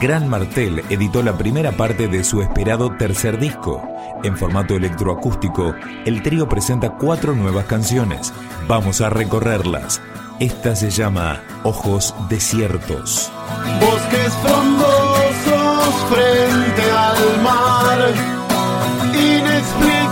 Gran Martel editó la primera parte de su esperado tercer disco. En formato electroacústico, el trío presenta cuatro nuevas canciones. Vamos a recorrerlas. Esta se llama Ojos Desiertos. Bosques frondosos frente al mar, inexplicablemente.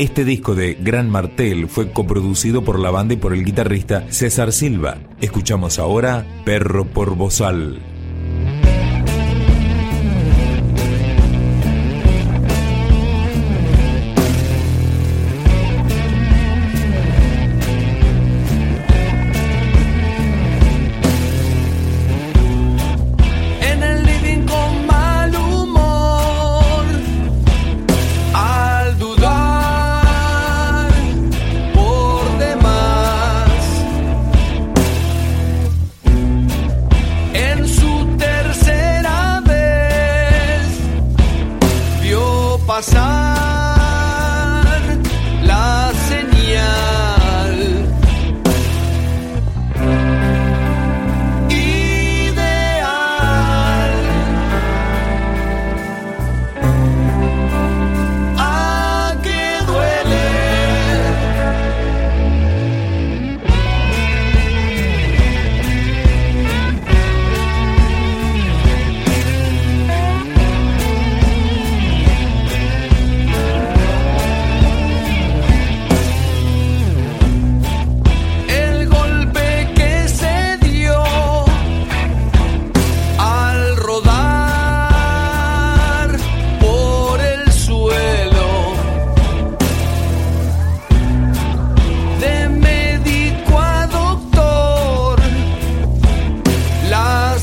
Este disco de Gran Martel fue coproducido por la banda y por el guitarrista César Silva. Escuchamos ahora Perro por Bozal.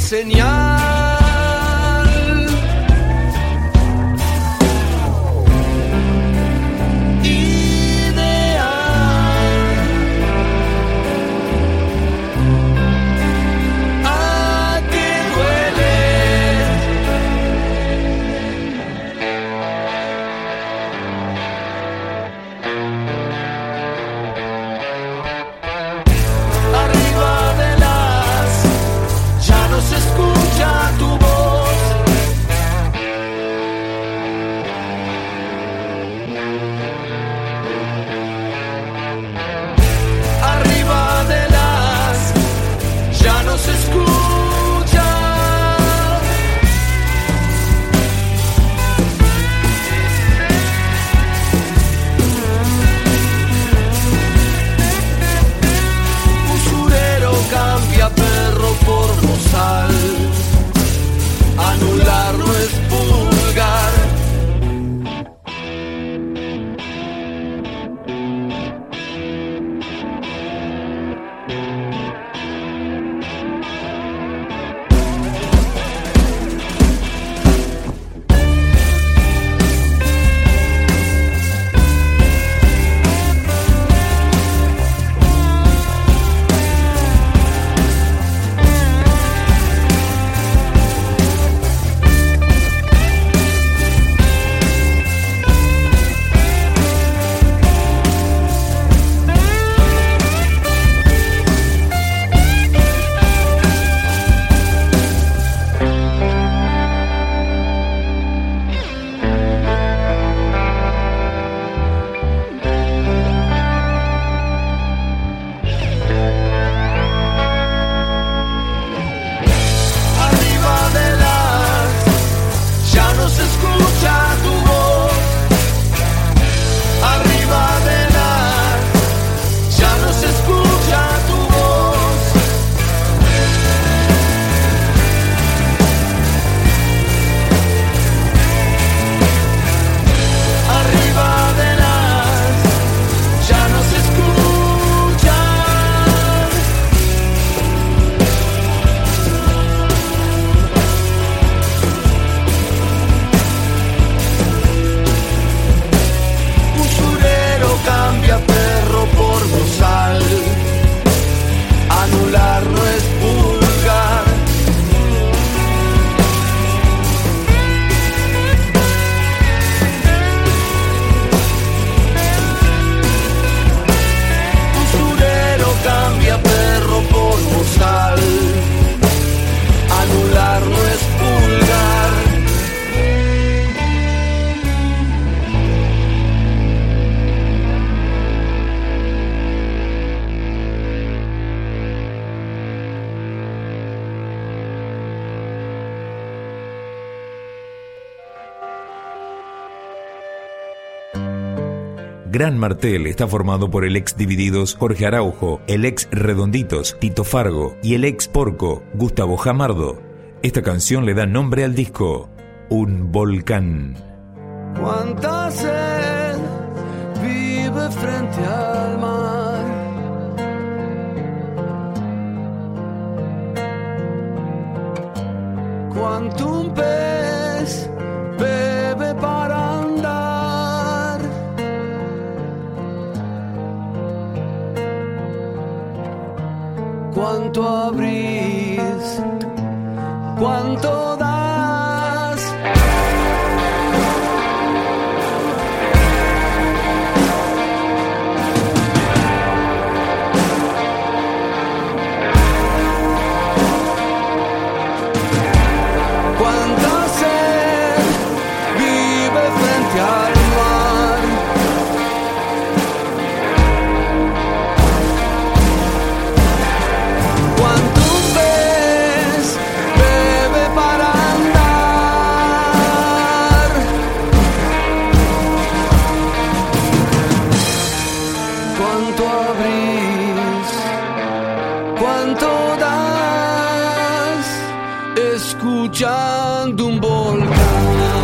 enseñar. Gran Martel está formado por el ex Divididos Jorge Araujo, el ex Redonditos Tito Fargo y el ex Porco Gustavo Jamardo. Esta canción le da nombre al disco, Un Volcán. Cuánta vive frente al mar. Cuánto Cuánto abrís, escuchando un volcán.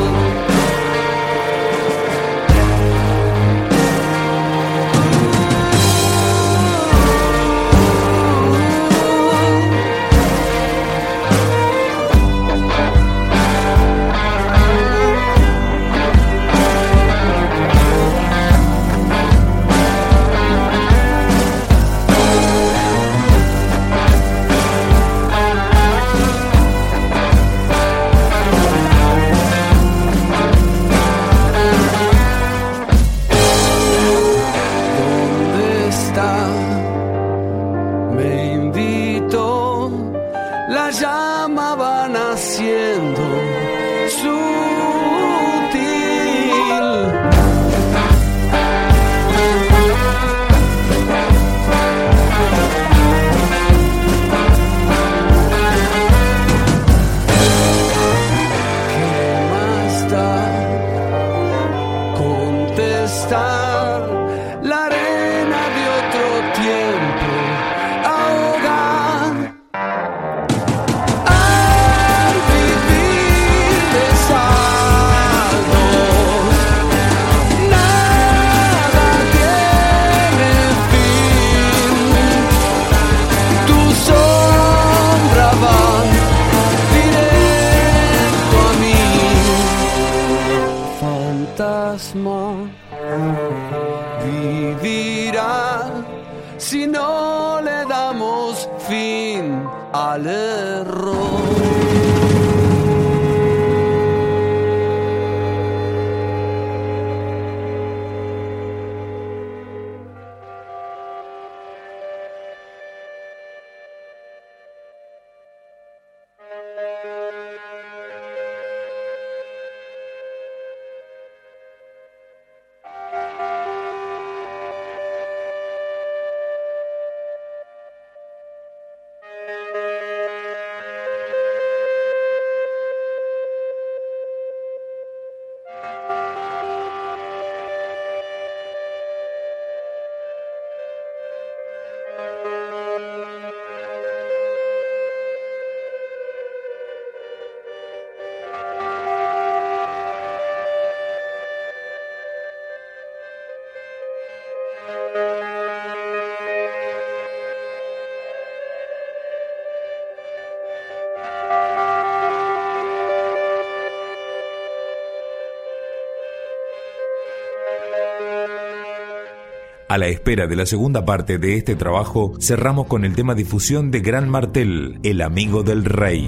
A la espera de la segunda parte de este trabajo, cerramos con el tema difusión de Gran Martel, El amigo del rey.